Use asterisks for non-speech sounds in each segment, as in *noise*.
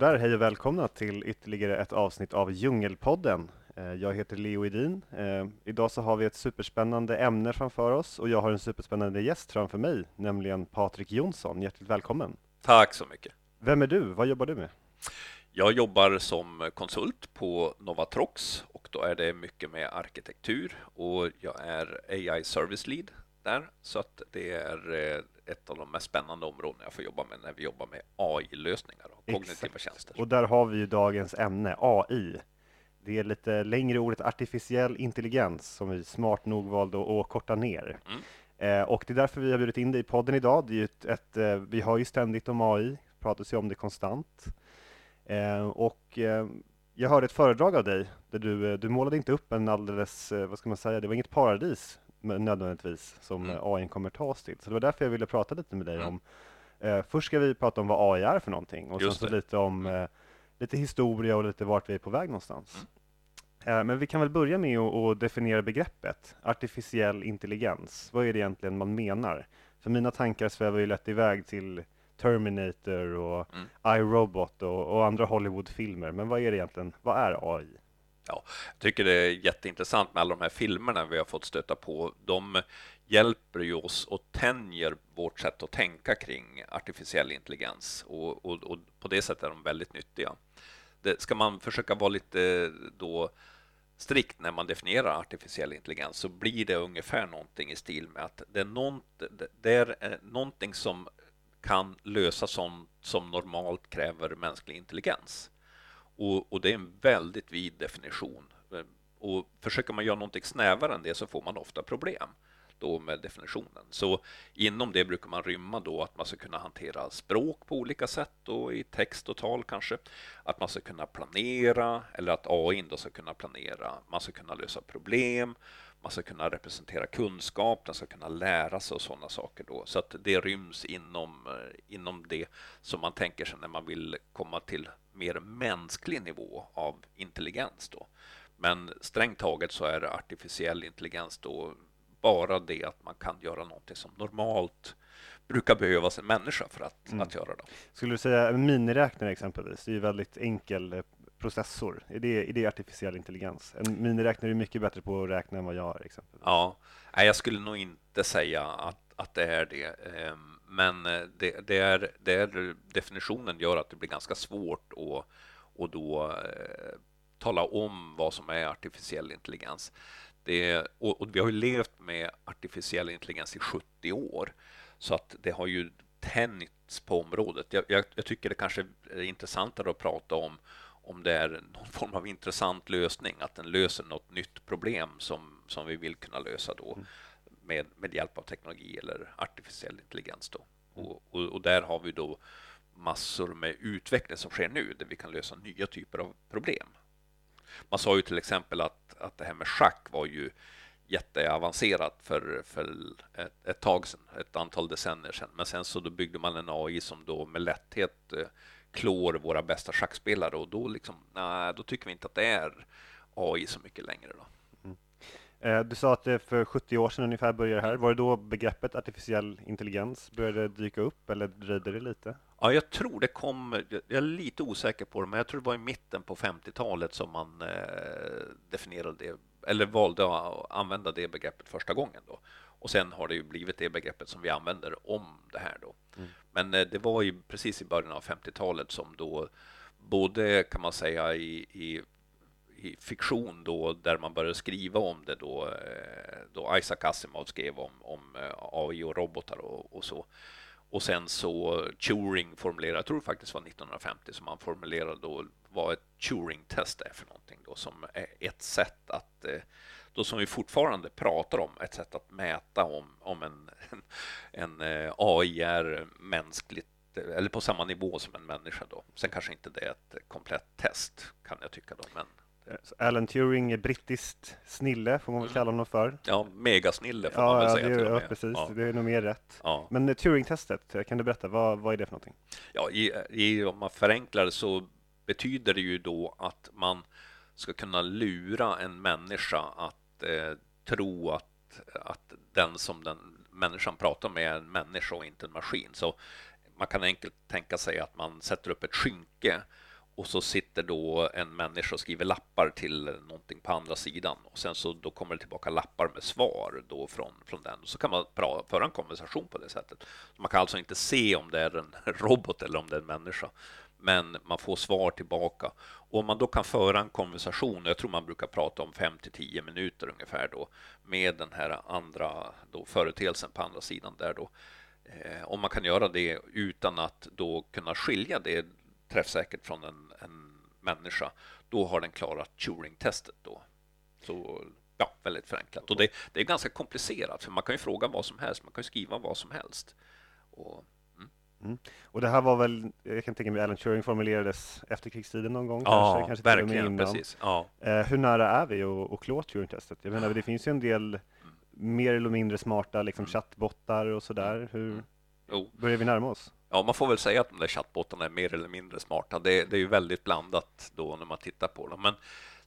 sådär, hej och välkomna till ytterligare ett avsnitt av Djungelpodden. Eh, jag heter Leo Edin. Eh, idag så har vi ett superspännande ämne framför oss och jag har en superspännande gäst framför mig, nämligen Patrik Jonsson. Hjärtligt välkommen! Tack så mycket! Vem är du? Vad jobbar du med? Jag jobbar som konsult på Novatrox och då är det mycket med arkitektur och jag är AI Service Lead där så att det är eh, ett av de mest spännande områdena jag får jobba med när vi jobbar med AI-lösningar och kognitiva Exakt. tjänster. Och där har vi ju dagens ämne, AI. Det är lite längre ordet artificiell intelligens som vi smart nog valde att korta ner. Mm. Eh, och det är därför vi har bjudit in dig i podden idag. Det är ett, ett, eh, vi har ju ständigt om AI, pratas ju om det konstant. Eh, och jag hörde ett föredrag av dig där du, du målade inte upp en alldeles, vad ska man säga, det var inget paradis nödvändigtvis som mm. AI kommer ta oss till. Så det var därför jag ville prata lite med dig mm. om eh, Först ska vi prata om vad AI är för någonting och sen så lite om mm. eh, lite historia och lite vart vi är på väg någonstans. Mm. Eh, men vi kan väl börja med att definiera begreppet artificiell intelligens. Vad är det egentligen man menar? För mina tankar svävar ju lätt iväg till Terminator och mm. iRobot och, och andra Hollywoodfilmer. Men vad är det egentligen? Vad är AI? Ja, jag tycker det är jätteintressant med alla de här filmerna vi har fått stöta på. De hjälper ju oss och tänjer vårt sätt att tänka kring artificiell intelligens och, och, och på det sättet är de väldigt nyttiga. Det, ska man försöka vara lite då strikt när man definierar artificiell intelligens så blir det ungefär någonting i stil med att det är, nånt, det är eh, någonting som kan lösa sånt som normalt kräver mänsklig intelligens. Och, och, det är en väldigt vid definition. Eh, och försöker man göra någonting snävare än det så får man ofta problem då med definitionen. Så inom det brukar man rymma då att man ska kunna hantera språk på olika sätt och i text och tal kanske. Att man ska kunna planera eller att AI då ska kunna planera. Man ska kunna lösa problem. Man ska kunna representera kunskap, den ska kunna lära sig och sådana saker då. Så att det ryms inom, eh, inom det som man tänker sig när man vill komma till mer mänsklig nivå av intelligens då. Men strängt taget så är artificiell intelligens då bara det att man kan göra någonting som normalt brukar behövas en människa för att, mm. att göra det. Skulle du säga en miniräknare exempelvis? Det är ju väldigt enkel eh, processor. Är det, är det artificiell intelligens? En miniräknare är mycket bättre på att räkna än vad jag är exempelvis. Ja, Nej, jag skulle nog inte säga att, att det är det. Ehm, men eh, det, det, är, det är definitionen gör att det blir ganska svårt att och då eh, tala om vad som är artificiell intelligens. Det, och, och, vi har ju levt med artificiell intelligens i 70 år, så att det har ju tänjts på området. Jag, jag, jag, tycker det kanske är intressantare att prata om om det är någon *laughs* form av intressant lösning, att den löser något nytt problem som, som vi vill kunna lösa då mm med, med hjälp av teknologi eller artificiell intelligens. Då. Och, och, och, där har vi då massor med utveckling som sker nu, där vi kan lösa nya typer av problem. Man sa ju till exempel att, att det här med schack var ju jätteavancerat för, för ett, ett tag sedan, ett antal decennier sedan. Men sen så då byggde man en AI som då med lätthet eh, klår våra bästa schackspelare och då, liksom, nej, då tycker vi inte att det är AI så mycket längre. Då. Eh, du sa att det för 70 år sedan ungefär började här. Var det då begreppet artificiell intelligens började dyka upp eller dröjde det lite? Ja, jag tror det kom, jag är lite osäker på det, men jag tror det var i mitten på 50-talet som man eh, definierade det, eller valde att använda det begreppet första gången. Då. Och sen har det ju blivit det begreppet som vi använder om det här. Då. Mm. Men eh, det var ju precis i början av 50-talet som då både kan man säga i, i, i, fiktion då där man började skriva om det då, eh, då Isaac Asimov skrev om, om eh, AI och robotar och, och så. Och sen så Turing formulerade, jag tror det faktiskt var 1950 som man formulerade då vad ett Turing-test är för någonting då som är ett sätt att eh, då som vi fortfarande pratar om, ett sätt att mäta om, om en, *laughs* en, en AI är mänskligt eller på samma nivå som en människa. Då. Sen kanske inte det är ett komplett test, kan jag tycka. Då, men Alan Turing är brittiskt snille, får man väl mm. kalla honom för. Ja, megasnille får ja, man väl säga. Det, ja, precis. Ja. Det är nog mer rätt. Ja. Men eh, Turing-testet, kan du berätta, vad, vad är det för någonting? Ja, i, i, om man förenklar så betyder det ju då att man ska kunna lura en människa att eh, tro att, att den som den människan pratar med är en människa och inte en maskin. Så man kan enkelt tänka sig att man sätter upp ett skynke och så sitter då en människa och skriver lappar till någonting på andra sidan och sen så då kommer det tillbaka lappar med svar då från, från den. Så kan man pra, föra en konversation på det sättet. Man kan alltså inte se om det är en *laughs* robot eller om det är en människa, men man får svar tillbaka. Och om man då kan föra en konversation, jag tror man brukar prata om 5 till 10 minuter ungefär då, med den här andra då, företeelsen på andra sidan där då. Eh, om man kan göra det utan att då kunna skilja det träffsäkert från en, en människa, då har den klarat Turing-testet då. Så ja, väldigt förenklat. Och det, det, är ganska komplicerat, för man kan ju fråga vad som helst, man kan ju skriva vad som helst. Och, mm. Mm. och det här var väl, jag kan tänka mig, Alan Turing formulerades efter krigstiden någon gång? Ja, kanske, kanske verkligen, precis. Ja. Eh, hur nära är vi att, att klå Turing-testet? Jag menar, det finns ju en del mm. mer eller mindre smarta liksom, mm. chattbottar och sådär. Hur mm. börjar vi närma oss? Ja, man får väl säga att de där chattbottarna är mer eller mindre smarta. Det, det är ju väldigt blandat då när man tittar på dem. Men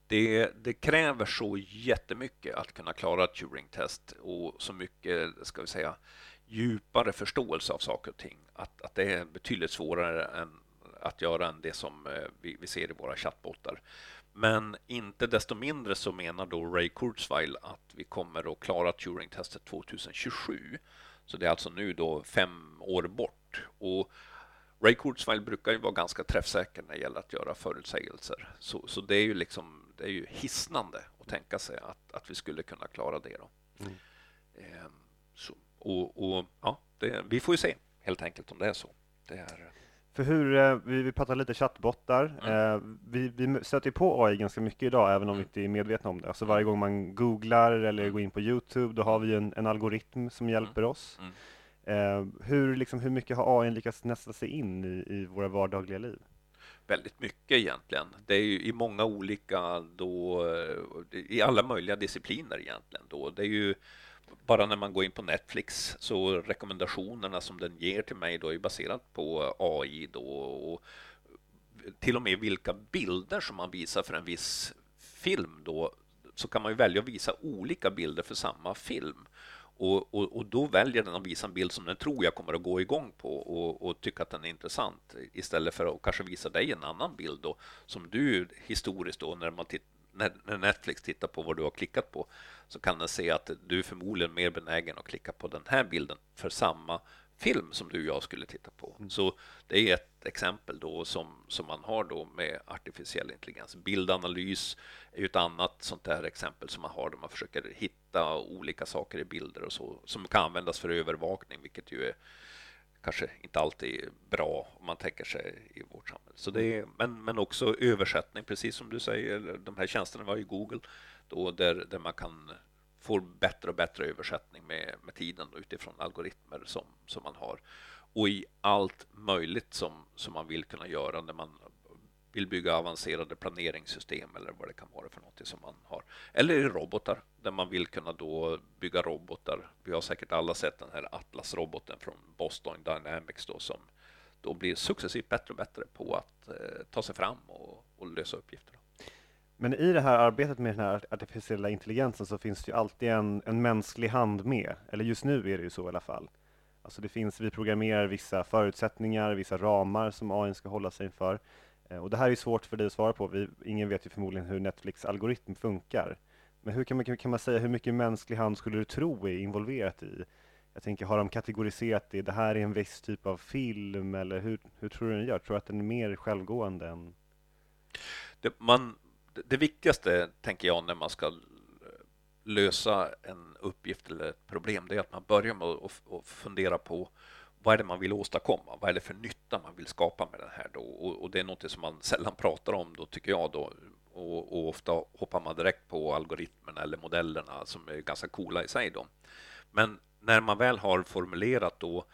det, det, kräver så jättemycket att kunna klara ett Turing-test och så mycket, ska vi säga, djupare förståelse av saker och ting. Att, att det är betydligt svårare än att göra än det som eh, vi, vi ser i våra chattbottar. Men inte desto mindre så menar då Ray Kurzweil att vi kommer att klara Turing-testet 2027. Så det är alltså nu då fem år bort. Och Ray Kurzweil brukar ju vara ganska träffsäker när det gäller att göra förutsägelser. Så, så det är ju liksom, det är ju hisnande att tänka sig att, att vi skulle kunna klara det. Då. Mm. Ehm, så, och, och ja, det, vi får ju se helt enkelt om det är så. Det är, för hur, eh, vi, vi pratar lite chattbottar. Mm. Eh, vi, vi stöter på AI ganska mycket idag, även om mm. vi inte är medvetna om det. Alltså varje gång man googlar eller mm. går in på Youtube, då har vi en, en algoritm som mm. hjälper oss. Mm. Eh, hur, liksom, hur mycket har AI lyckats nästa sig in i, i våra vardagliga liv? Väldigt mycket egentligen. Det är ju i många olika, då, i alla möjliga discipliner egentligen. Då. Det är ju bara när man går in på Netflix så rekommendationerna som den ger till mig då är baserat på AI då och till och med vilka bilder som man visar för en viss film då så kan man ju välja att visa olika bilder för samma film. Och, och, och, då väljer den att visa en bild som den tror jag kommer att gå igång på och, och tycka att den är intressant. Istället för att kanske visa dig en annan bild då, som du historiskt då när man tittar när, Netflix tittar på vad du har klickat på så kan den se att du är förmodligen mer benägen att klicka på den här bilden för samma film som du och jag skulle titta på. Mm. Så det är ett exempel då som, som man har då med artificiell intelligens. Bildanalys är ett annat sånt där exempel som man har där man försöker hitta olika saker i bilder och så som kan användas för övervakning, vilket ju är kanske inte alltid bra om man tänker sig i vårt samhälle. Så det är, men, men också översättning, precis som du säger. De här tjänsterna var i Google då där, där man kan får bättre och bättre översättning med, med tiden utifrån algoritmer som, som man har. Och i allt möjligt som, som man vill kunna göra när man vill bygga avancerade planeringssystem eller vad det kan vara för något som man har. Eller i robotar där man vill kunna då bygga robotar. Vi har säkert alla sett den här Atlas-roboten från Boston Dynamics då som då blir successivt bättre och bättre på att eh, ta sig fram och, och lösa uppgifter. Men i det här arbetet med den här artificiella intelligensen så finns det ju alltid en, en mänsklig hand med. Eller just nu är det ju så i alla fall. Alltså det finns, vi programmerar vissa förutsättningar, vissa ramar som AI ska hålla sig inför. Eh, och det här är svårt för dig att svara på. Vi, ingen vet ju förmodligen hur Netflix algoritm funkar. Men hur kan man, kan man säga, hur mycket mänsklig hand skulle du tro är involverat i? Jag tänker, har de kategoriserat det? Det här är en viss typ av film, eller hur, hur tror du den gör? Tror du att den är mer självgående än... Det, man, det viktigaste, tänker jag, när man ska eh, lösa en uppgift eller ett problem, det är att man börjar med att fundera på vad är det man vill åstadkomma? Vad är det för nytta man vill skapa med det här då? Och, och det är något som man sällan pratar om då, tycker jag då. Och, och, ofta hoppar man direkt på algoritmerna eller modellerna som är ganska coola i sig då. Men när man väl har formulerat då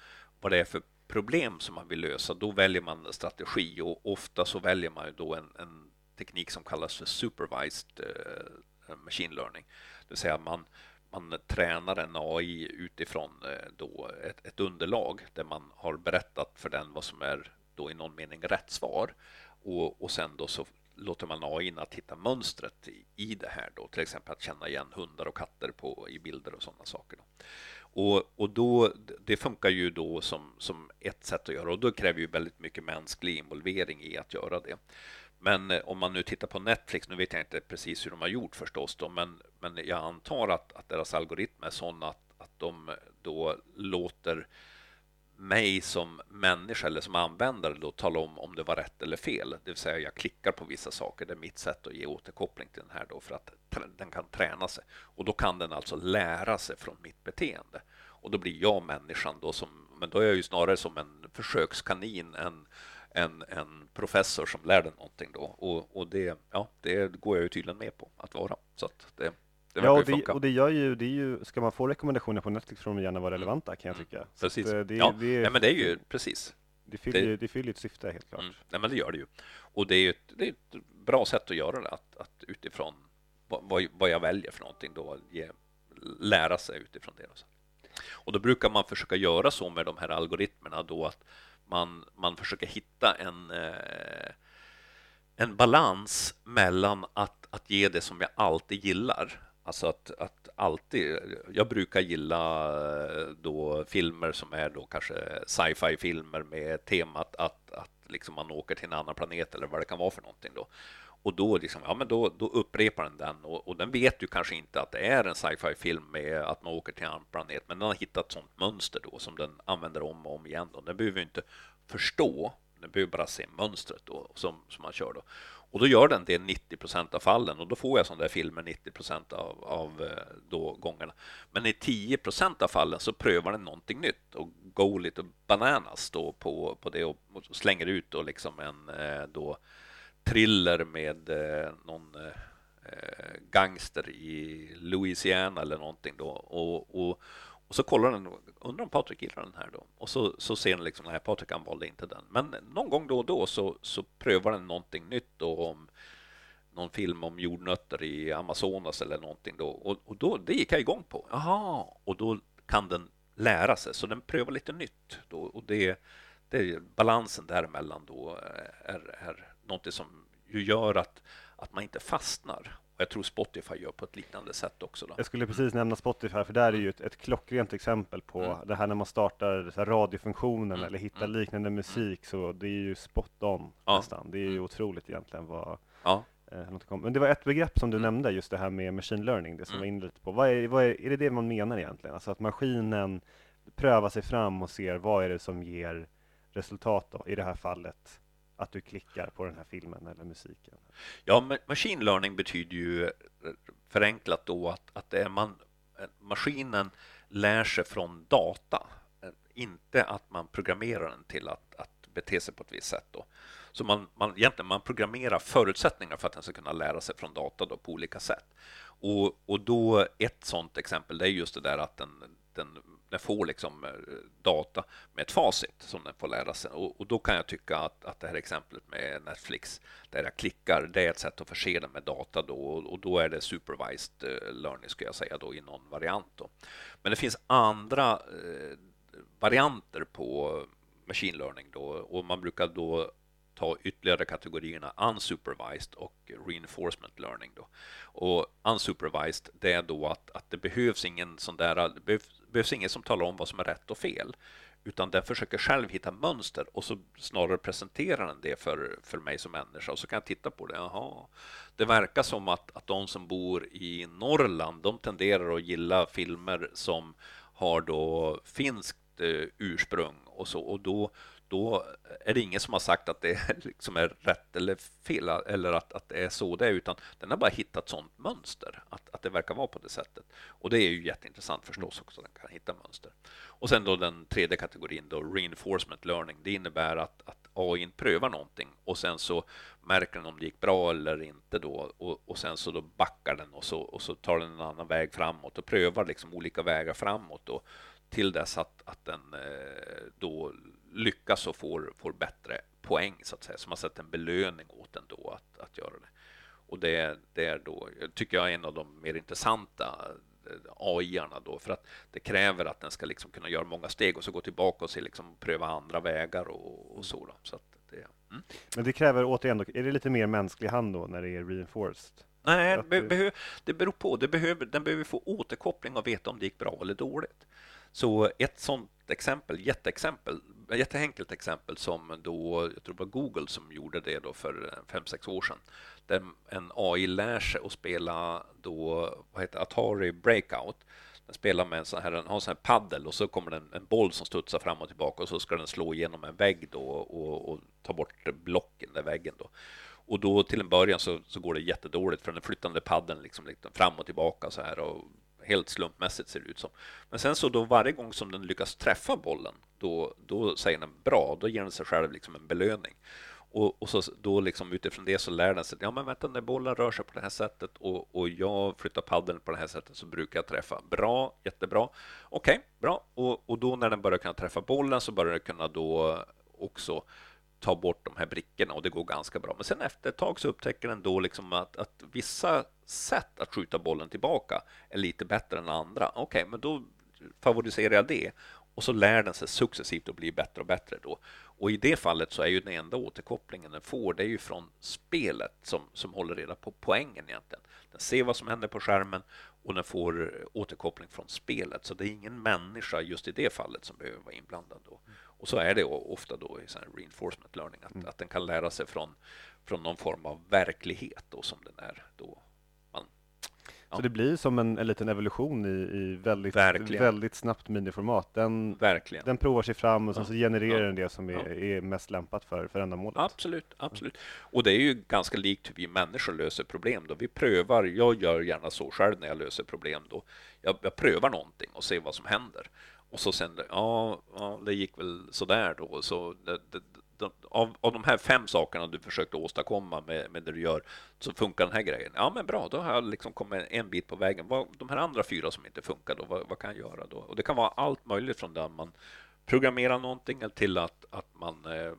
vad det är för problem som man vill lösa, då väljer man strategi och ofta så väljer man då en, en teknik som kallas för supervised eh, machine learning. Det vill säga man, man tränar en AI utifrån eh, då ett, ett, underlag där man har berättat för den vad som är då i någon mening rätt svar och, och sen då så låter man AI att hitta mönstret i, i det här då, till exempel att känna igen hundar och katter på, i bilder och sådana saker. Då. Och, och då, det funkar ju då som, som ett sätt att göra och då kräver ju väldigt mycket mänsklig involvering i att göra det. Men eh, om man nu tittar på Netflix, nu vet jag inte precis hur de har gjort förstås, då, men, men jag antar att, att deras algoritm är sån att, att de eh, då låter mig som människa eller som användare då tala om om det var rätt eller fel. Det vill säga jag klickar på vissa saker. Det är mitt sätt att ge återkoppling till den här då för att den kan träna sig. Och då kan den alltså lära sig från mitt beteende. Och då blir jag människan då som, men då är jag ju snarare som en försökskanin än en, en professor som lär den någonting då. Och, och det, ja, det går jag ju tydligen med på att vara. Så att det, det ja, och det, och det gör ju, det är ju, ska man få rekommendationer på Netflix får de gärna vara relevanta kan jag mm. tycka. Precis. Det, det, ja. det, ja, men det är ju precis. Det fyller, det, det fyller ett syfte helt klart. Mm. Nej, men det gör det ju. Och det är ju ett, det är ett bra sätt att göra det, att, att utifrån vad, vad jag väljer för någonting då, ge, lära sig utifrån det. Och, och då brukar man försöka göra så med de här algoritmerna då att man, man försöker hitta en eh, en balans mellan att, att ge det som jag alltid gillar Alltså att, att alltid, jag brukar gilla eh, då filmer som är då kanske sci-fi filmer med temat att, att liksom man åker till en annan planet eller vad det kan vara för någonting då. Och då, liksom, ja, men då, då upprepar den den och, och den vet ju kanske inte att det är en sci-fi film med att man åker till en annan planet, men den har hittat ett sånt mönster då som den använder om och om igen. Då. Den behöver inte förstå, den behöver bara se mönstret då, som, som man kör då. Och då gör den det 90 procent av fallen och då får jag sådana där filmer 90 procent av, av eh, då gångerna. Men i 10 procent av fallen så prövar den någonting nytt och går lite bananas då på, på det och, slänger ut då liksom en eh, då thriller med eh, någon eh, gangster i Louisiana eller någonting då och, och och så kollar den, undrar om Patrik gillar den här då? Och så, så ser den liksom, nej Patrik han valde inte den. Men någon gång då och då så, så prövar den någonting nytt då om någon film om jordnötter i Amazonas eller någonting då. Och, och då, det gick jag igång på. Jaha, och då kan den lära sig, så den prövar lite nytt. Då, och det, det balansen däremellan då eh, är, är någonting som ju gör att, att man inte fastnar jag tror Spotify gör på ett liknande sätt också. Då. Jag skulle precis nämna Spotify, för där är ju ett, ett klockrent exempel på mm. det här när man startar så radiofunktionen mm. eller hittar mm. liknande musik, så det är ju spot on ja. nästan. Det är ju mm. otroligt egentligen vad ja. eh, Men det var ett begrepp som du mm. nämnde, just det här med machine learning, det som mm. var inne lite på. Vad är, vad är, är det det man menar egentligen? Alltså att maskinen prövar sig fram och ser vad är det som ger resultat då, i det här fallet att du klickar på den här filmen eller musiken? Ja, machine learning betyder ju eh, förenklat då att, att det är man, eh, maskinen lär sig från data, eh, inte att man programmerar den till att, att bete sig på ett visst sätt. Då. Så man, man, egentligen man programmerar förutsättningar för att den ska kunna lära sig från data då på olika sätt. Och, och då ett sådant exempel det är just det där att den, den den får liksom eh, data med ett facit som den får lära sig. Och, och, då kan jag tycka att, att det här exemplet med Netflix, där jag klickar, det är ett sätt att förse den med data då, och då är det supervised eh, learning, skulle jag säga, då, i någon variant. Då. Men det finns andra eh, varianter på machine learning då, och man brukar då ta ytterligare kategorierna unsupervised och reinforcement learning. Då. Och unsupervised, det är då att, att det behövs ingen sån där, det behövs, behövs ingen som talar om vad som är rätt och fel, utan den försöker själv hitta mönster och så snarare presenterar den det för, för mig som människa. Och så kan jag titta på det. Jaha, det verkar som att, att de som bor i Norrland, de tenderar att gilla filmer som har då finskt eh, ursprung och så. Och då då är det ingen som har sagt att det *laughs* liksom är rätt eller fel eller att, att det är så det är, utan den har bara hittat sånt mönster, att, att det verkar vara på det sättet. Och det är ju jätteintressant förstås också, den kan hitta mönster. Och sen då den tredje kategorin, då reinforcement learning, det innebär att, att AI prövar någonting och sen så märker den om det gick bra eller inte då och, och sen så då backar den och så, och så tar den en annan väg framåt och prövar liksom olika vägar framåt då, till dess att, att den eh, då lyckas och får, får bättre poäng så att säga. Så man sätter en belöning åt den då att, att göra det. Och det, det är då, tycker jag, är en av de mer intressanta eh, AI-arna då, för att det kräver att den ska liksom kunna göra många steg och så gå tillbaka och se, liksom, pröva andra vägar och, och så. Då. så att det, mm. Men det kräver återigen, är det lite mer mänsklig hand då när det är reinforced? Nej, det, behöver, det beror på. Det behöver, den behöver få återkoppling och veta om det gick bra eller dåligt. Så ett sånt exempel, jätteexempel, jätteenkelt exempel som då, jag tror det var Google som gjorde det då för eh, fem sex år sedan. Där en AI lär sig att spela då, vad heter Atari Breakout. Den spelar med en sån här, den har en sån här paddel och så kommer det en, en boll som studsar fram och tillbaka och så ska den slå igenom en vägg då och, och ta bort blocken där väggen då. Och då till en början så, så går det jättedåligt för den flyttande paddeln liksom, liksom fram och tillbaka så här och helt slumpmässigt ser det ut som. Men sen så då varje gång som den lyckas träffa bollen, då, då säger den bra, då ger den sig själv liksom en belöning. Och, och, så då liksom utifrån det så lär den sig, ja men vänta, när bollen rör sig på det här sättet och, och jag flyttar paddeln på det här sättet så brukar jag träffa. Bra, jättebra. Okej, okay, bra. Och, och då när den börjar kunna träffa bollen så börjar den kunna då också ta bort de här brickorna och det går ganska bra. Men sen efter ett tag så upptäcker den då liksom att, att vissa sätt att skjuta bollen tillbaka är lite bättre än andra. Okej, okay, men då favoriserar jag det och så lär den sig successivt att bli bättre och bättre då. Och i det fallet så är ju den enda återkopplingen den får, det är ju från spelet som, som håller reda på poängen egentligen. Den ser vad som händer på skärmen och den får återkoppling från spelet. Så det är ingen människa just i det fallet som behöver vara inblandad. Då. Och så är det ofta då i reinforcement learning, att, mm. att den kan lära sig från, från någon form av verklighet då, som den är då. Ja. Så det blir som en, en liten evolution i, i väldigt, väldigt snabbt miniformat. Den, Verkligen. den provar sig fram och sen så genererar den det som är, är mest lämpat för, för ändamålet. Absolut, absolut. Och det är ju ganska likt hur vi människor löser problem. Då. Vi prövar, jag gör gärna så själv när jag löser problem. Då. Jag, jag prövar någonting och ser vad som händer. Och så sen, ja, ja det gick väl sådär då. Så det, det, de, av, av de här fem sakerna du försökte åstadkomma med, med det du gör, så funkar den här grejen. Ja, men bra, då har jag liksom kommit en bit på vägen. Vad, de här andra fyra som inte funkar, då, vad, vad kan jag göra då? Och det kan vara allt möjligt från där man programmerar någonting till att, att man eh,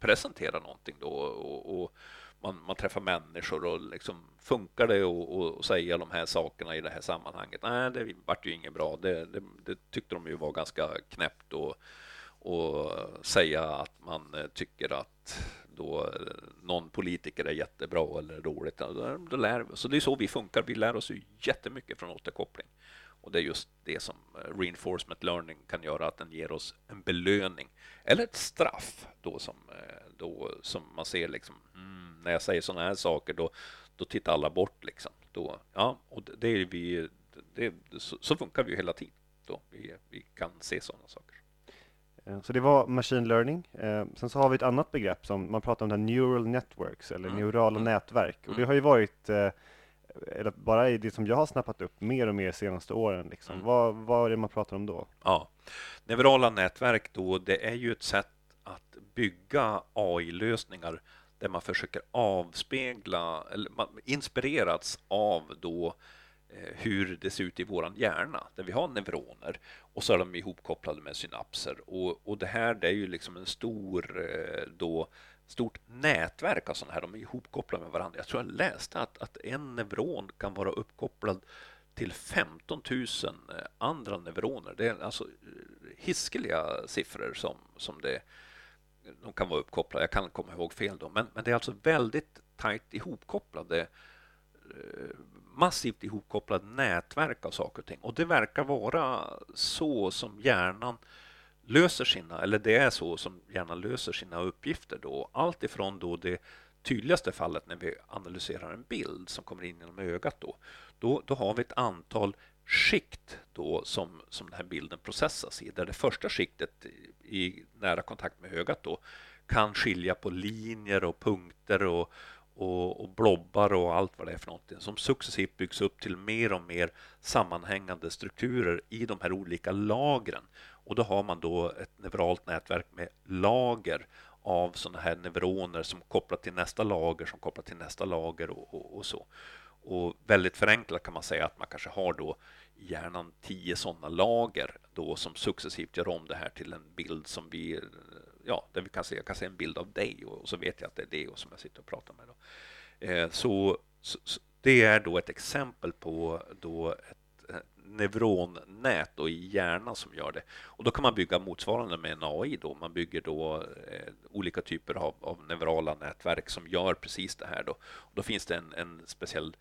presenterar någonting då och, och man, man träffar människor och liksom funkar det att säga de här sakerna i det här sammanhanget? Nej, det vart ju inget bra. Det, det, det tyckte de ju var ganska knäppt och, och säga att man eh, tycker att då eh, någon politiker är jättebra eller dåligt. Då, lär vi. Så det är så vi funkar. Vi lär oss ju jättemycket från återkoppling. Och det är just det som eh, reinforcement learning kan göra, att den ger oss en belöning eller ett straff då som, då, som man ser liksom, mm, när jag säger sådana här saker, då, då tittar alla bort. Liksom. Då, ja, och det är vi, det, så, så, funkar vi ju hela tiden. Då. Vi, vi kan se sådana saker. Eh, så det var machine learning. Eh, sen så har vi ett annat begrepp som man pratar om, det neural networks eller mm. neurala mm. nätverk. Och det mm. har ju varit, eh, eller bara i det som jag har snappat upp, mer och mer senaste åren. Liksom. Mm. Vad, vad är det man pratar om då? Ja, neurala nätverk då, det är ju ett sätt att bygga AI-lösningar där man försöker avspegla, eller man inspirerats av då Eh, hur det ser ut i våran hjärna, där vi har neuroner och så är de ihopkopplade med synapser. Och, och det här det är ju liksom en stor eh, då, stort nätverk av sådana här, de är ihopkopplade med varandra. Jag tror jag läste att, att en neuron kan vara uppkopplad till 15 000 eh, andra neuroner. Det är alltså hiskeliga siffror som, som det de kan vara uppkopplade, jag kan komma ihåg fel då, men, men det är alltså väldigt tajt ihopkopplade Eh, massivt ihopkopplade nätverk av saker och ting. Och det verkar vara så som hjärnan löser sina, eller det är så som hjärnan löser sina uppgifter då. Allt ifrån då det tydligaste fallet när vi analyserar en bild som kommer in genom ögat då. Då, då har vi ett antal skikt då som, som den här bilden processas i. Där det första skiktet i nära kontakt med ögat då kan skilja på linjer och punkter och, och, och blobbar och allt vad det är för någonting som successivt byggs upp till mer och mer sammanhängande strukturer i de här olika lagren. Och då har man då ett neuralt nätverk med lager av sådana här neuroner som kopplar till nästa lager som kopplar till nästa lager och, och, och så. Och väldigt förenklat kan man säga att man kanske har då i hjärnan tio sådana lager då som successivt gör om det här till en bild som vi, ja, där vi kan se, jag kan se en bild av dig och, så vet jag att det är det som jag sitter och pratar med. Då. Eh, så, så, det är då ett exempel på då ett neuronnät då i hjärnan som gör det. Och då kan man bygga motsvarande med en AI. Då. Man bygger då eh, olika typer av, av, neurala nätverk som gör precis det här. Då, och då finns det en, en speciell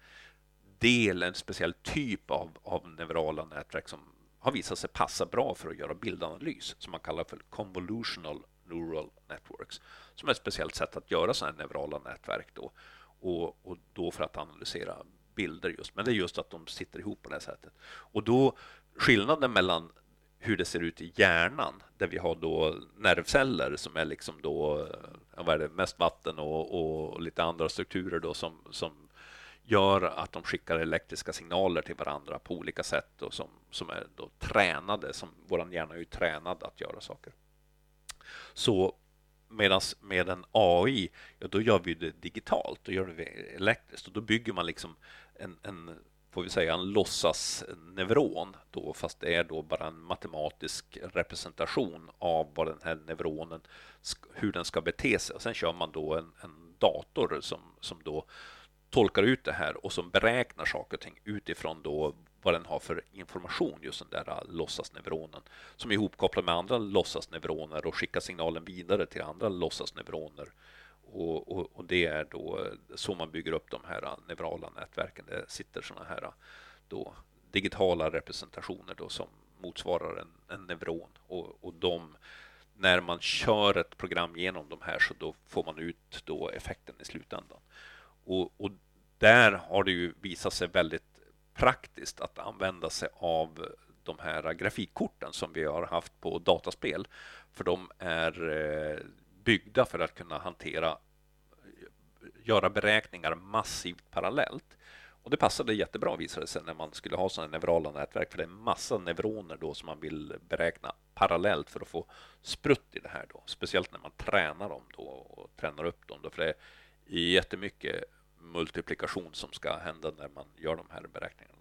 del, en speciell typ av, av neurala nätverk som har visat sig passa bra för att göra bildanalys som man kallar för convolutional neural networks som är ett speciellt sätt att göra sådana här neurala nätverk då och, och då för att analysera bilder just. Men det är just att de sitter ihop på det här sättet. Och då skillnaden mellan hur det ser ut i hjärnan där vi har då nervceller som är liksom då vad är det, mest vatten och, och lite andra strukturer då som, som gör att de skickar elektriska signaler till varandra på olika sätt och som, som är då tränade, som vår hjärna är ju tränad att göra saker. Så medan med en AI, ja, då gör vi det digitalt, då gör vi det elektriskt och då bygger man liksom en, en får vi säga, en låtsasneuron då, fast det är då bara en matematisk representation av vad den här neuronen, hur den ska bete sig. Och sen kör man då en, en dator som, som då tolkar ut det här och som beräknar saker och ting utifrån då vad den har för information, just den där äh, låtsasneuronen, som är ihopkopplad med andra låtsasneuroner och skickar signalen vidare till andra låtsasneuroner och, och, och, det är då äh, så man bygger upp de här äh, neurala nätverken. Det sitter sådana här då digitala representationer då som motsvarar en, en neuron och, och de när man kör ett program genom de här så då får man ut då effekten i slutändan. Och, och där har det ju visat sig väldigt praktiskt att använda sig av de här grafikkorten som vi har haft på dataspel. För de är eh, byggda för att kunna hantera, göra beräkningar massivt parallellt. Och det passade jättebra visade det sig när man skulle ha sådana neurala nätverk, för det är massa neuroner då som man vill beräkna parallellt för att få sprutt i det här då. Speciellt när man tränar dem då och tränar upp dem då, för det är jättemycket multiplikation som ska hända när man gör de här beräkningarna.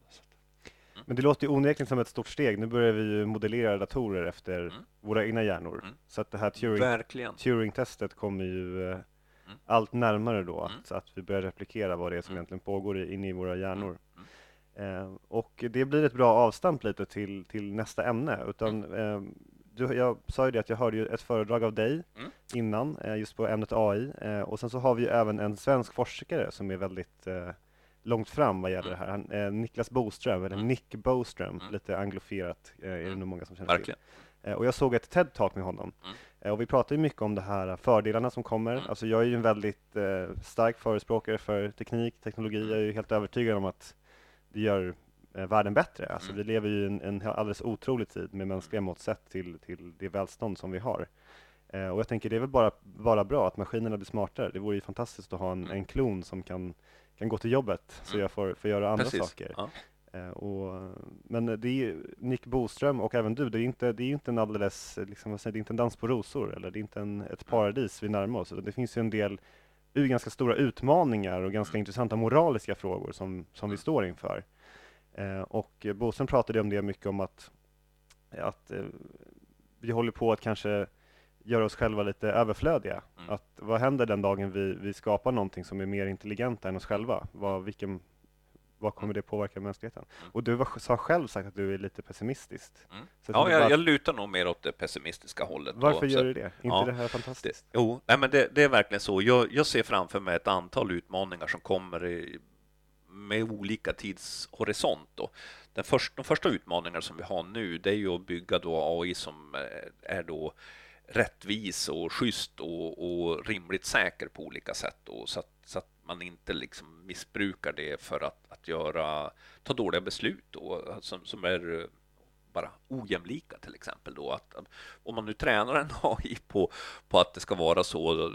Men det låter ju onekligen som ett stort steg. Nu börjar vi ju modellera datorer efter mm. våra egna hjärnor. Mm. Så att det här Turing, Turing-testet kommer ju eh, mm. allt närmare då, att, mm. att vi börjar replikera vad det är som mm. egentligen pågår inne i våra hjärnor. Eh, och det blir ett bra avstamp lite till, till nästa ämne. Utan, eh, du, jag sa ju det att jag hörde ett föredrag av dig mm. innan, eh, just på ämnet AI. Eh, och sen så har vi ju även en svensk forskare som är väldigt eh, långt fram vad gäller mm. det här. Han, eh, Niklas Boström, eller mm. Nick Boström, mm. lite angloferat eh, är det mm. nog många som känner Verkligen. till. Eh, och jag såg ett TED-talk med honom. Mm. Och vi pratade ju mycket om det här fördelarna som kommer. Mm. Alltså jag är ju en väldigt stark förespråkare för teknik, teknologi. Jag är ju helt övertygad om att det gör världen bättre. Alltså vi lever ju i en, en alldeles otrolig tid med mänskliga mått sett till, till det välstånd som vi har. Eh, och jag tänker det är väl bara, bara bra att maskinerna blir smartare. Det vore ju fantastiskt att ha en, en klon som kan kan gå till jobbet så mm. jag får, får göra andra Precis. saker. Ja. Eh, och, men det är Nick Boström och även du, det är inte, det är inte en alldeles, liksom, det är inte en dans på rosor eller det är inte en, ett paradis vi närmar oss. Det finns ju en del ganska stora utmaningar och ganska mm. intressanta moraliska frågor som, som vi mm. står inför. Eh, och Boström pratade om det mycket om att, att eh, vi håller på att kanske göra oss själva lite överflödiga. Mm. Att, vad händer den dagen vi, vi skapar någonting som är mer intelligent än oss själva? Vad, vilken, vad kommer det påverka mänskligheten? Mm. Och du var, har själv sagt att du är lite pessimistisk. Mm. ja, jag, bara... jag lutar nog mer åt det pessimistiska hållet. Varför då, gör du det? Inte ja, det här fantastiskt? Det, jo, nej, men det, det, är verkligen så. Jag, jag ser framför mig ett antal utmaningar som kommer i, med olika tidshorisont. Då. Den först, de första utmaningarna som vi har nu, det är ju att bygga då AI som eh, är då rättvis och schysst och, och rimligt säker på olika sätt då, så att, så att man inte liksom missbrukar det för att, att göra, ta dåliga beslut då, som, som är bara ojämlika till exempel då att om man nu tränar en *laughs* AI på, på att det ska vara så eh,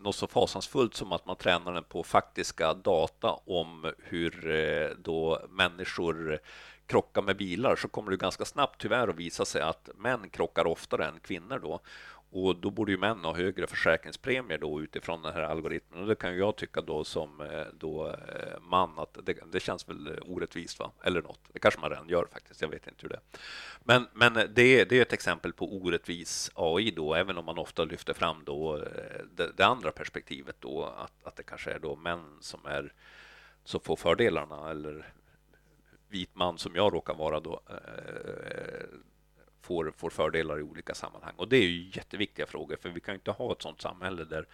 något så fasansfullt som att man tränar den på faktiska data om hur eh, då människor krockar med bilar så kommer det ganska snabbt tyvärr att visa sig att män krockar oftare än kvinnor då. Och då borde ju män ha högre försäkringspremier då utifrån den här algoritmen. Och det kan jag tycka då som eh, då eh, man att det, det känns väl eh, orättvist, va? eller något. Det kanske man redan gör faktiskt. Jag vet inte hur det är. Men, men det, det är ett exempel på orättvis AI då, även om man ofta lyfter fram då det, det andra perspektivet då att, att det kanske är då män som är som får fördelarna eller vit man som jag råkar vara då eh, får, får fördelar i olika sammanhang. Och det är ju jätteviktiga frågor, för vi kan inte ha ett sådant samhälle där,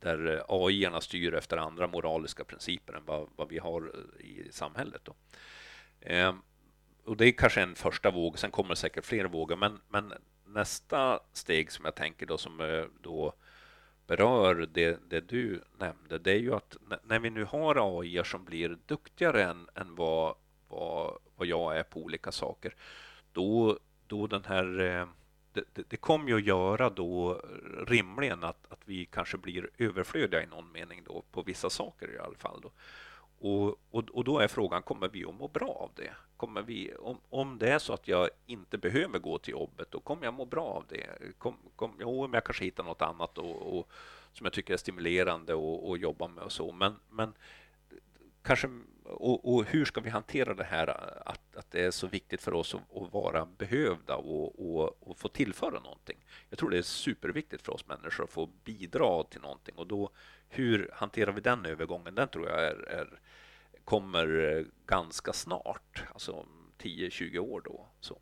där eh, AI-arna styr efter andra moraliska principer än vad, vad vi har eh, i samhället. Då. Eh, och det är kanske en första våg, sen kommer det säkert fler vågor, men, men nästa steg som jag tänker då som eh, då berör det, det du nämnde, det är ju att när vi nu har AI som blir duktigare än, än vad, vad, vad jag är på olika saker, då, då den här eh, det, det, det kommer ju att göra då rimligen att, att vi kanske blir överflödiga i någon mening då på vissa saker i alla fall. Då. Och, och, och, då är frågan, kommer vi att må bra av det? Kommer vi, om, om det är så att jag inte behöver gå till jobbet, då kommer jag må bra av det. Kom, kom, jo, men jag kanske hittar något annat och, och som jag tycker är stimulerande att jobba med och så. Men, men kanske, och, och, hur ska vi hantera det här att, att det är så viktigt för oss att, att vara behövda och, och, och, få tillföra någonting? Jag tror det är superviktigt för oss människor att få bidra till någonting och då hur hanterar vi den övergången? Den tror jag är, är kommer ganska snart, alltså 10-20 år då. Så.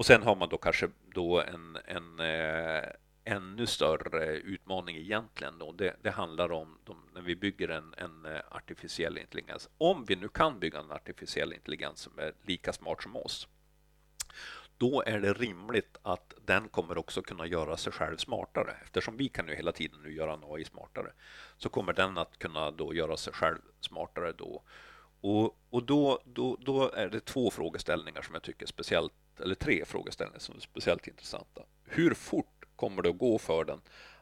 Och sen har man då kanske då en, en eh, ännu större utmaning egentligen. Då. Det, det handlar om de, när vi bygger en, en eh, artificiell intelligens. Om vi nu kan bygga en artificiell intelligens som är lika smart som oss, då är det rimligt att den kommer också kunna göra sig själv smartare. Eftersom vi kan ju hela tiden nu göra en AI smartare, så kommer den att kunna då göra sig själv smartare då. Och, och då, då, då är det två frågeställningar som jag tycker är speciellt, eller tre frågeställningar som är speciellt intressanta. Hur fort kommer det att gå för den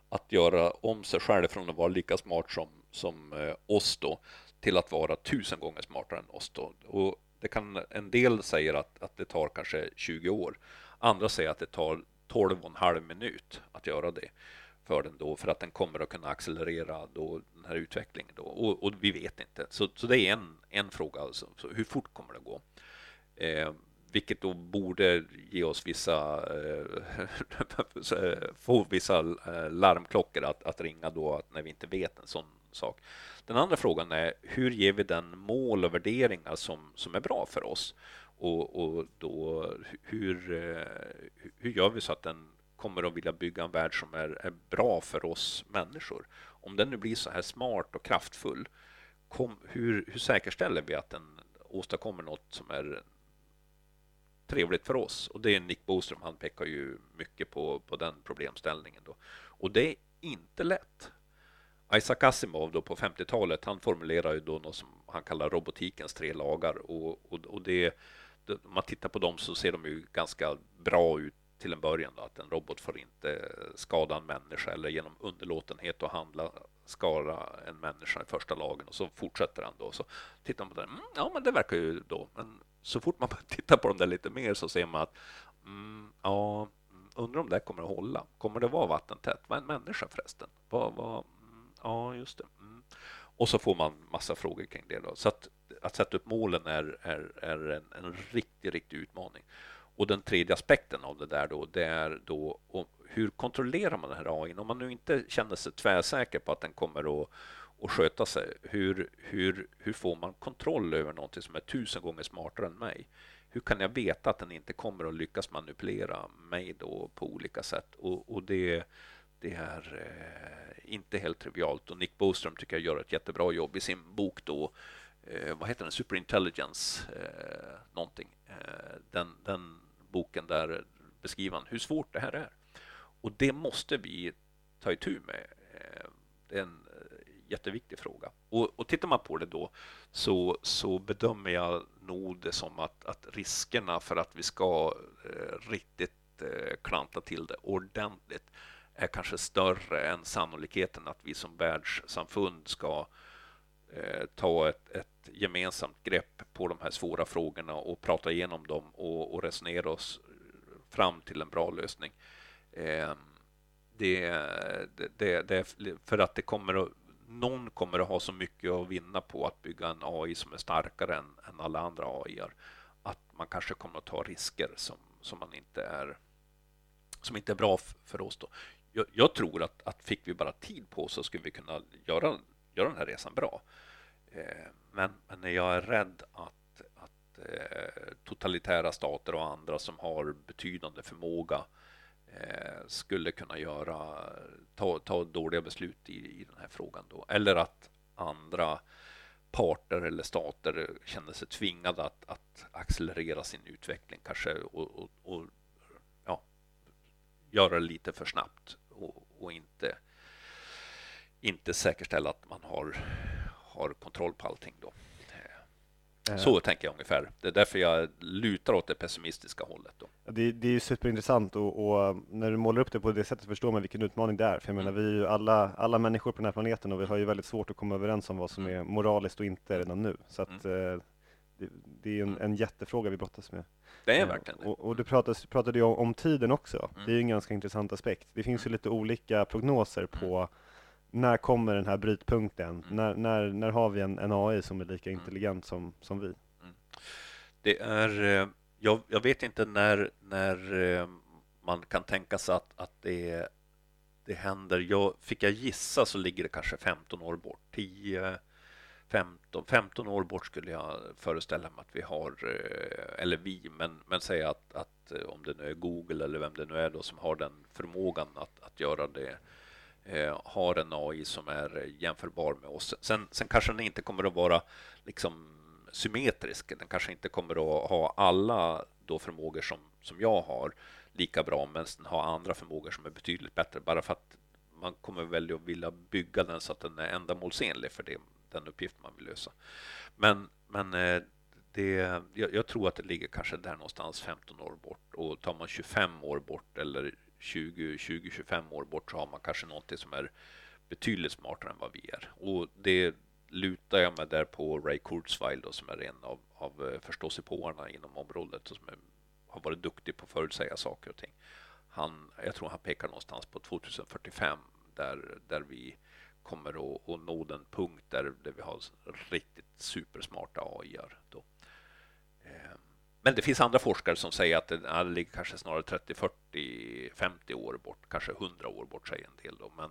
att göra om sig själv från att vara lika smart som, som eh, oss då till att vara tusen gånger smartare än oss då? Och det kan, en del säger att, att det tar kanske 20 år. Andra säger att det tar 12 och en halv minut att göra det för den då, för att den kommer att kunna accelerera då den här utvecklingen då. Och, och vi vet inte. Så, så det är en, en fråga, alltså. Så hur fort kommer det gå? Eh, vilket då borde ge oss vissa, eh, *laughs* eh få vissa eh, larmklockor att, att ringa då att när vi inte vet en sån sak. Den andra frågan är hur ger vi den mål och värderingar som, som är bra för oss? Och, och då hur, eh, hur gör vi så att den kommer att vilja bygga en värld som är, är bra för oss människor? Om den nu blir så här smart och kraftfull, kom, hur, hur säkerställer vi att den åstadkommer något som är trevligt för oss. Och det är Nick Boström, han pekar ju mycket på, på den problemställningen. Då. Och det är inte lätt. Isaac Asimov då på 50-talet, han formulerar ju då något som han kallar robotikens tre lagar. Och, och, och det, det, om man tittar på dem så ser de ju ganska bra ut till en början. Då, att en robot får inte skada en människa eller genom underlåtenhet att handla skada en människa i första lagen. Och så fortsätter han då. Så tittar man på det, mm, ja men det verkar ju då. Men så fort man *laughs* tittar på dem där lite mer så ser man att mm, ja, mm, undrar om det kommer att hålla. Kommer det vara vattentätt? Vad är en människa förresten? Vad, vad, mm, ja, just det. Mm. Och så får man massa frågor kring det. Då. Så att, att sätta upp målen är, är, är en, en riktig, riktig utmaning. Och den tredje aspekten av det där då, det är då hur kontrollerar man den här AI? Om man nu inte känner sig tvärsäker på att den kommer att och sköta sig. Hur, hur, hur får man kontroll över någonting som är tusen gånger smartare än mig? Hur kan jag veta att den inte kommer att lyckas manipulera mig då på olika sätt? Och, och det, det är eh, inte helt trivialt. Och Nick Boström tycker jag gör ett jättebra jobb i sin bok då. Eh, vad heter den? Superintelligence eh, någonting. Eh, den, den boken där beskriver han hur svårt det här är. Och det måste vi ta itu med. Eh, det är en eh, jätteviktig fråga. Och, och tittar man på det då så, så bedömer jag nog det som att, att riskerna för att vi ska eh, riktigt eh, klanta till det ordentligt är kanske större än sannolikheten att vi som världssamfund ska eh, Eh, ta ett, ett, gemensamt grepp på de här svåra frågorna och prata igenom dem och, och resonera oss fram till en bra lösning. Eh, det, det, det, för att det kommer att någon kommer att ha så mycket att vinna på att bygga en AI som är starkare än, än alla andra AI att man kanske kommer att ta risker som, som man inte är som inte är bra för oss. Då. Jag, jag, tror att, att fick vi bara tid på oss så skulle vi kunna göra, göra den här resan bra. Eh, men, men jag är rädd att, att eh, totalitära stater och andra som har betydande förmåga eh, skulle kunna göra, ta, ta dåliga beslut i, i den här frågan. Då. Eller att andra parter eller stater känner sig tvingade att, att accelerera sin utveckling kanske och, och, och ja, göra det lite för snabbt och, och, inte, inte säkerställa att man har, har kontroll på allting då. Eh. Så tänker jag ungefär. Det är därför jag lutar åt det pessimistiska hållet. Då. Det, det är superintressant och, och, när du målar upp det på det sättet förstår man vilken utmaning det är. För jag menar, mm. vi är ju alla, alla människor på den här planeten och vi har ju väldigt svårt att komma överens om vad som mm. är moraliskt och inte redan nu. Så att, mm. Eh, det, det, är en, en jättefråga vi brottas med. Det är verkligen det. Och, och du pratade, pratade ju om, om tiden också. Det är ju en ganska intressant aspekt. Det finns ju lite olika prognoser på när kommer den här brytpunkten? Mm. När, när, när har vi en, en AI som är lika mm. intelligent som, som vi? Mm. Det är, eh, jag, jag, vet inte när, när eh, man kan tänka sig att, att det, det händer. Jag, fick jag gissa så ligger det kanske 15 år bort. 10, 15, 15 år bort skulle jag föreställa mig att vi har, eh, eller vi, men, men säga att, att om det nu är Google eller vem det nu är då som har den förmågan att, att göra det Eh, har en AI som är jämförbar med oss. Sen, sen kanske den inte kommer att vara liksom symmetrisk. Den kanske inte kommer att ha alla då förmågor som, som jag har lika bra, men den har andra förmågor som är betydligt bättre, bara för att man kommer väl att vilja bygga den så att den är ändamålsenlig för det, den uppgift man vill lösa. Men, men eh, det, jag, jag, tror att det ligger kanske där någonstans 15 år bort och tar man 25 år bort eller 20-25 år bort så har man kanske någonting som är betydligt smartare än vad vi är. Och det lutar jag mig där på Ray Kurzweil då, som är en av, av eh, förståsigpåarna inom området och som är, har varit duktig på att förutsäga saker och ting. Han, jag tror han pekar någonstans på 2045 där, där vi kommer att, att nå den punkt där, där vi har riktigt supersmarta AI. Då. Ehm, men det finns andra forskare som säger att det, ligger kanske snarare 30, 40, 50 år bort, kanske 100 år bort säger en del. Då. Men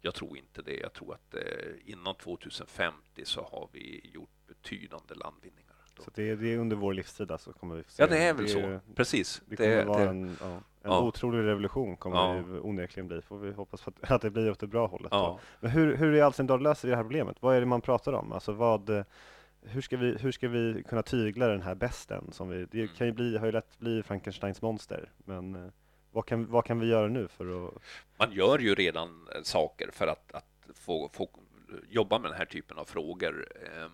jag tror inte det. Jag tror att eh, innan 2050 så har vi gjort betydande landvinningar. Då. Så det är, det är, under vår livstid alltså? Kommer vi se. Ja, det är väl det, så. Precis. Det kommer det, vara en, ja, en ja. otrolig revolution kommer ja. det onekligen bli. Får vi hoppas att, *laughs* att det blir åt det bra hållet. Ja. Men hur, hur i all sin dag löser det här problemet? Vad är det man pratar om? Alltså vad hur ska, vi, hur ska vi kunna tygla den här besten? Som vi, det kan ju bli, har ju lätt bli Frankensteins monster, men eh, vad kan, vad kan vi göra nu för att... Man gör ju redan eh, saker för att, att få, få jobba med den här typen av frågor. Ehm,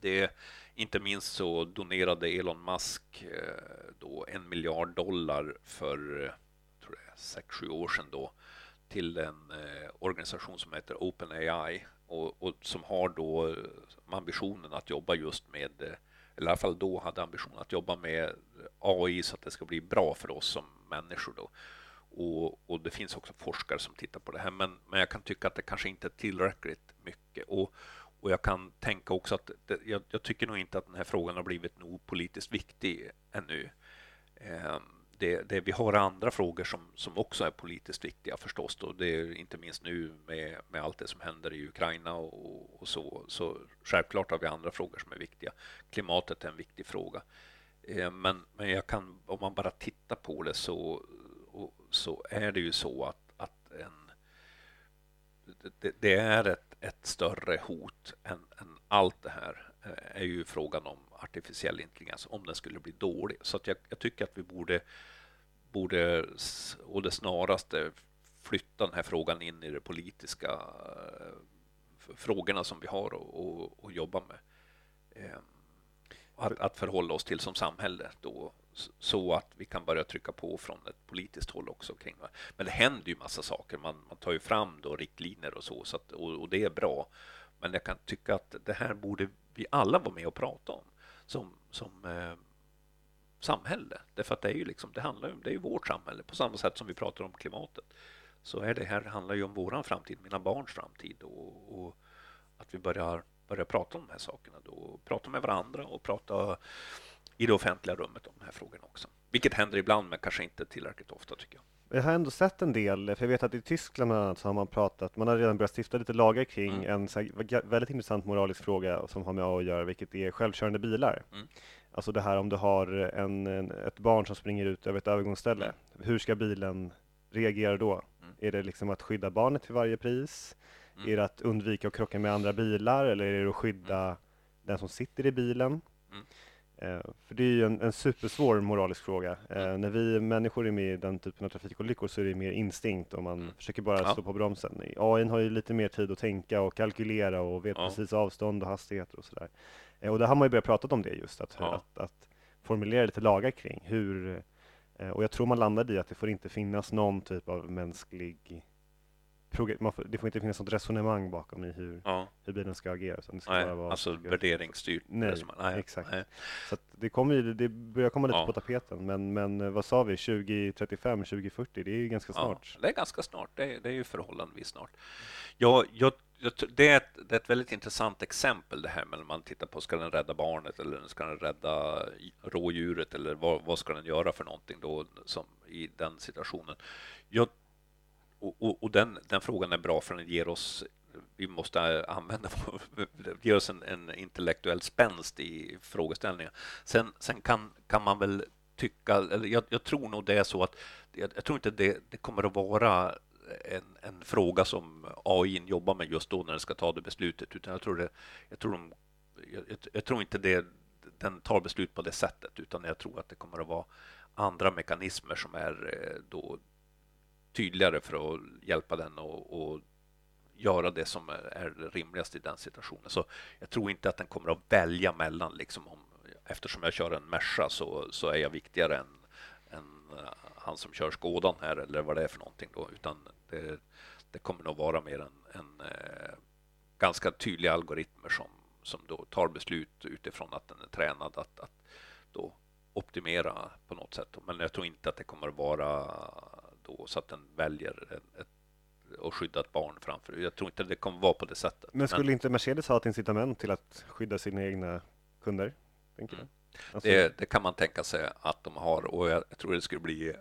det, inte minst så donerade Elon Musk eh, då en miljard dollar för tror jag, sex, sju år sedan då till en organisation som heter OpenAI och, och, som har då eh, ambitionen att jobba just med, eh, eller i alla fall då hade ambitionen att jobba med eh, AI så att det ska bli bra för oss som människor då. Och, och det finns också forskare som tittar på det här, men, men jag kan tycka att det kanske inte är tillräckligt mycket. Och, och jag kan tänka också att det, jag, jag, tycker nog inte att den här frågan har blivit nog politiskt viktig ännu. Um, det, det, vi har andra frågor som, som också är politiskt viktiga förstås. Då. Det är inte minst nu med, med allt det som händer i Ukraina och, och, så. Så självklart har vi andra frågor som är viktiga. Klimatet är en viktig fråga. Eh, men, men jag kan, om man bara tittar på det så, så är det ju så att, att en, det, det är ett, ett större hot än, än allt det här är ju frågan om artificiell intelligens, om den skulle bli dålig. Så att jag, jag tycker att vi borde borde och det snaraste flytta den här frågan in i de politiska eh, frågorna som vi har att jobba med. Ehm, att, att, förhålla oss till som samhälle då, så att vi kan börja trycka på från ett politiskt håll också kring det. Men det händer ju massa saker. Man, man tar ju fram då riktlinjer och så, så att, och, och, det är bra. Men jag kan tycka att det här borde vi alla vara med och prata om som, som eh, samhälle. Därför att det är ju liksom, det handlar ju, det är ju vårt samhälle på samma sätt som vi pratar om klimatet. Så är det här handlar ju om våran framtid, mina barns framtid och, och att vi börjar, börjar prata om de här sakerna då, prata med varandra och prata i det offentliga rummet om de här frågorna också. Vilket händer ibland, men kanske inte tillräckligt ofta tycker jag. Jag har ändå sett en del, för jag vet att i Tyskland bland annat så har man pratat, man har redan börjat stifta lite lagar kring mm. en väldigt intressant moralisk fråga som har med A att göra, vilket är självkörande bilar. Mm. Alltså det här om du har en, en, ett barn som springer ut över ett övergångsställe. Mm. Hur ska bilen reagera då? Mm. Är det liksom att skydda barnet till varje pris? Mm. Är det att undvika att krocka med andra bilar eller är det att skydda den som sitter i bilen. Mm. Eh, för det är ju en, en supersvår moralisk fråga. Eh, när vi människor är med i den typen av trafikolyckor så är det mer instinkt och man Mm. försöker bara Ja. stå på bromsen. AI har ju lite mer tid att tänka och kalkylera och vet Ja. precis avstånd och hastigheter och sådär. Eh, och där har man ju börjat prata om det just, att, Ja. att, att formulera lite lagar kring hur och jag tror man landade i att det får inte finnas någon typ av mänsklig får, det får inte finnas något resonemang bakom i hur, Ja, hur bilen ska agera. utan det ska nej, bara vara alltså värderingsstyrt. Nej, nej, exakt. Nej. Så det, kommer ju, det börjar komma lite Ja. på tapeten, men, men eh, vad sa vi, 2035, 2040, det är ju ganska snart. Ja, det är ganska snart. Det är, det är ju förhållandevis snart. Jag, jag, jag, det, är ett, det är ett väldigt intressant exempel det här med när man tittar på ska den rädda barnet eller ska den rädda rådjuret eller vad, vad ska den göra för någonting då som i den situationen. Jag, och och, och den, den frågan är bra för den ger oss vi måste använda *laughs* ger oss en, en intellektuell spänst i frågeställningen. Sen, sen kan, kan man väl tycka, eller jag, jag tror nog det är så att jag, jag tror inte det, det kommer att vara en, en fråga som AI jobbar med just då när den ska ta det beslutet, utan jag tror det, jag tror de, jag, jag, tror inte det, den tar beslut på det sättet, utan jag tror att det kommer att vara andra mekanismer som är eh, då tydligare för att hjälpa den och, och göra det som är, är rimligast i den situationen. Så jag tror inte att den kommer att välja mellan, liksom om, eftersom jag kör en Merca så, så är jag viktigare än, än eh, han som kör Skådan här eller vad det är för någonting då, utan det, det kommer nog vara mer en, en eh, ganska tydliga algoritmer som, som då tar beslut utifrån att den är tränad att, att då optimera på något sätt. Men jag tror inte att det kommer att vara då så att den väljer ett och skydda ett barn framför. Jag tror inte det kommer vara på det sättet. Men skulle inte Mercedes ha ett incitament till att skydda sina egna kunder? Tänker Mm. Alltså, det, det kan man tänka sig att de har och jag, jag tror det skulle bli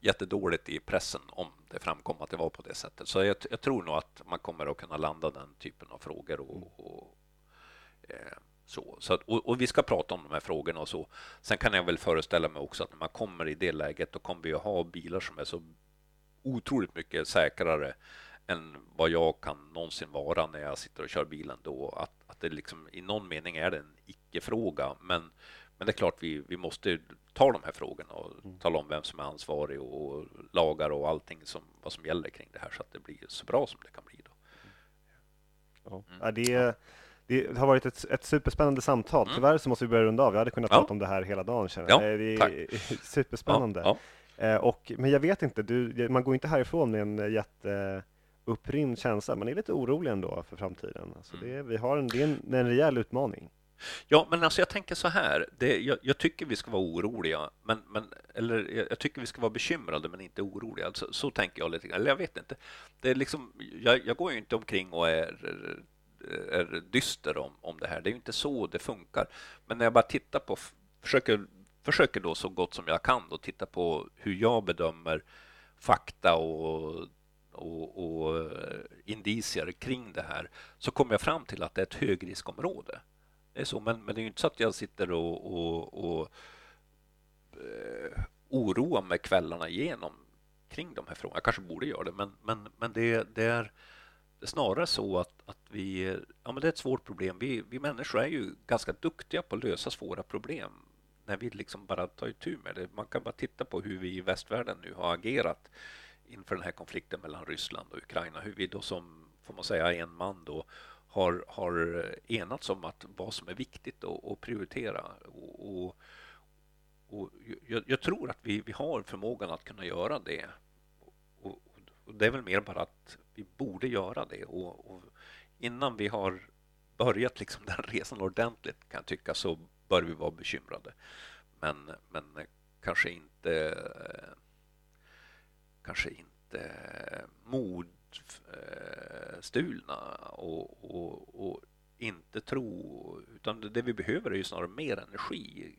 jättedåligt i pressen om det framkom att det var på det sättet. Så jag, jag tror nog att man kommer att kunna landa den typen av frågor och, och eh, så. så att, och, och vi ska prata om de här frågorna och så. Sen kan jag väl föreställa mig också att när man kommer i det läget, då kommer vi att ha bilar som är så otroligt mycket säkrare än vad jag kan någonsin vara när jag sitter och kör bilen då. Att, att det liksom i någon mening är det en icke-fråga. Men, men det är klart vi, vi måste ta de här frågorna och tala om vem som är ansvarig och lagar och allting som, vad som gäller kring det här så att det blir så bra som det kan bli. Då. Mm. Ja, det, det har varit ett, ett superspännande samtal. Mm. Tyvärr så måste vi börja runda av. Vi hade kunnat Ja. prata om det här hela dagen känner Ja, jag. Det är tack. *laughs* superspännande. Ja, Eh, och, men jag vet inte, du, man går inte härifrån med en jätteupprymd känsla. Man är lite orolig ändå för framtiden. Alltså Mm. det, vi har en, det är en, en rejäl utmaning. Ja, men alltså jag tänker så här. Det, jag, jag tycker vi ska vara oroliga, men, men, eller jag, jag tycker vi ska vara bekymrade men inte oroliga. Alltså, så tänker jag lite grann. Eller jag vet inte. Det är liksom, jag, jag går ju inte omkring och är, är dyster om, om det här. Det är ju inte så det funkar. Men när jag bara tittar på, försöker, försöker då så gott som jag kan då titta på hur jag bedömer fakta och och, och eh, indicier kring det här så kommer jag fram till att det är ett högriskområde. Det är så, men, men det är ju inte så att jag sitter och, och, och eh, oroar mig kvällarna igenom kring de här frågorna. Jag kanske borde göra det, men, men, men det, det, är, det är snarare så att, att vi... Ja, men det är ett svårt problem. Vi, vi människor är ju ganska duktiga på att lösa svåra problem när vi liksom bara tar itu med det. Man kan bara titta på hur vi i västvärlden nu har agerat inför den här konflikten mellan Ryssland och Ukraina. Hur vi då som, får man säga, en man då har, har enats om att vad som är viktigt att prioritera. Och, och, och jag, jag, tror att vi, vi har förmågan att kunna göra det. Och, och det är väl mer bara att vi borde göra det. Och, och innan vi har börjat liksom *laughs* den resan ordentligt kan jag tycka så bör vi vara bekymrade. Men, men kanske inte kanske inte modstulna och, och, och inte tro, utan det vi behöver är ju snarare mer energi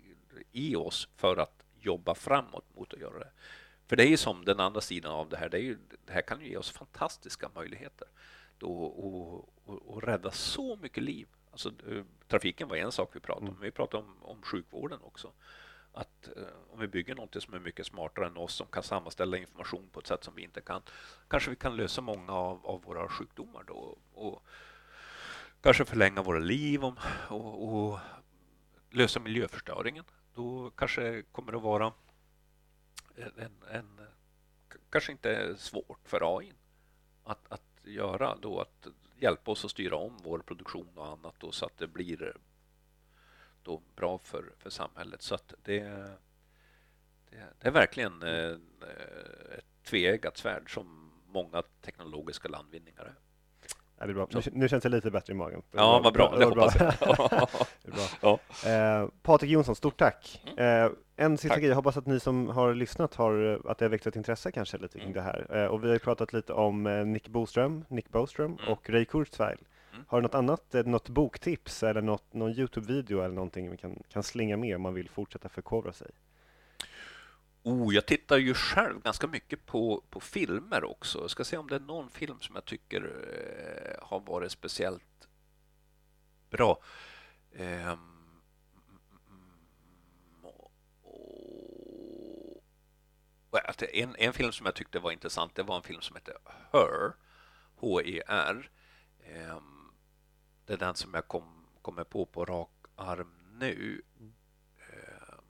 i oss för att jobba framåt mot att göra det. För det är ju som den andra sidan av det här, det, är ju, det här kan ju ge oss fantastiska möjligheter då, och, och, och rädda så mycket liv. Alltså, trafiken var en sak vi pratade om, men vi pratade om, om sjukvården också att eh, om vi bygger något som är mycket smartare än oss som kan sammanställa information på ett sätt som vi inte kan, kanske vi kan lösa många av, av våra sjukdomar då. Och kanske förlänga våra liv och, och, och lösa miljöförstöringen. Då kanske det kommer att vara en, en, kanske inte svårt för AI att, att göra då, att hjälpa oss att styra om vår produktion och annat då, så att det blir då bra för, för samhället. Så att det, det, det är verkligen eh, ett tveeggat svärd som många teknologiska landvinningar är. Ja, det är bra. Nu, nu, känns det lite bättre i magen. Ja, vad bra. Det, det *laughs* hoppas jag. det är bra. Ja. Eh, Patrik Jonsson, stort tack. Mm. Eh, en sista tack. grej, jag hoppas att ni som har lyssnat har, att det har väckt ett intresse kanske lite kring mm. det här. Eh, och vi har ju pratat lite om eh, Nick Boström, Nick Boström mm. och Ray Kurzweil. Mm. Har du något annat, eh, något boktips eller något, någon Youtube-video eller någonting vi kan, kan slinga med om man vill fortsätta förkovra sig? Oh, jag tittar ju själv ganska mycket på, på filmer också. Jag ska se om det är någon film som jag tycker eh, har varit speciellt bra. Eh, en, en film som jag tyckte var intressant, det var en film som hette Her, H-E-R. Eh, det är den som jag kom, kommer på på rak arm nu ehm,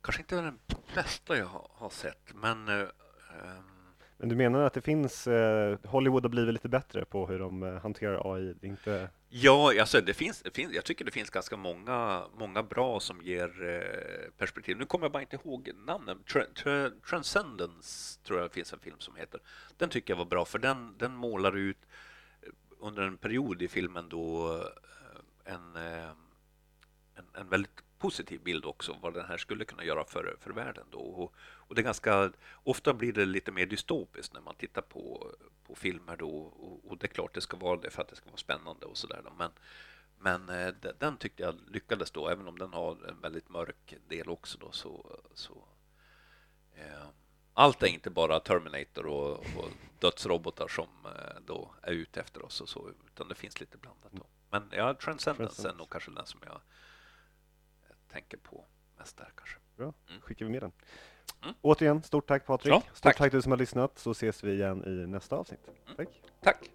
kanske inte den bästa jag har sett, men... Uh, men du menar att det finns, uh, Hollywood har blivit lite bättre på hur de uh, hanterar AI? Inte... Ja, alltså det finns, det finns, jag tycker det finns ganska många, många bra som ger perspektiv. Nu kommer jag bara inte ihåg namnen. Tra, tra, Transcendence tror jag finns en film som heter. Den tycker jag var bra, för den, den målar ut under en period i filmen då en, en, en väldigt positiv bild också vad den här skulle kunna göra för, för världen. Då. Och, och det ganska, ofta blir det lite mer dystopiskt när man tittar på, på filmer då och, och det är klart det ska vara det för att det ska vara spännande och sådär. Men, men eh, den tyckte jag lyckades då, även om den har en väldigt mörk del också då så, så eh, allt är inte bara Terminator och, och dödsrobotar som eh, då är ute efter oss och så, utan det finns lite blandat. Då. Men ja, Transcendence är nog kanske den som jag tänker på mest där kanske. Bra, mm. skickar vi med den. Mm. Återigen, stort tack Patrik. Ja, stort tack. tack du som har lyssnat, så ses vi igen i nästa avsnitt. Mm. Tack. Tack.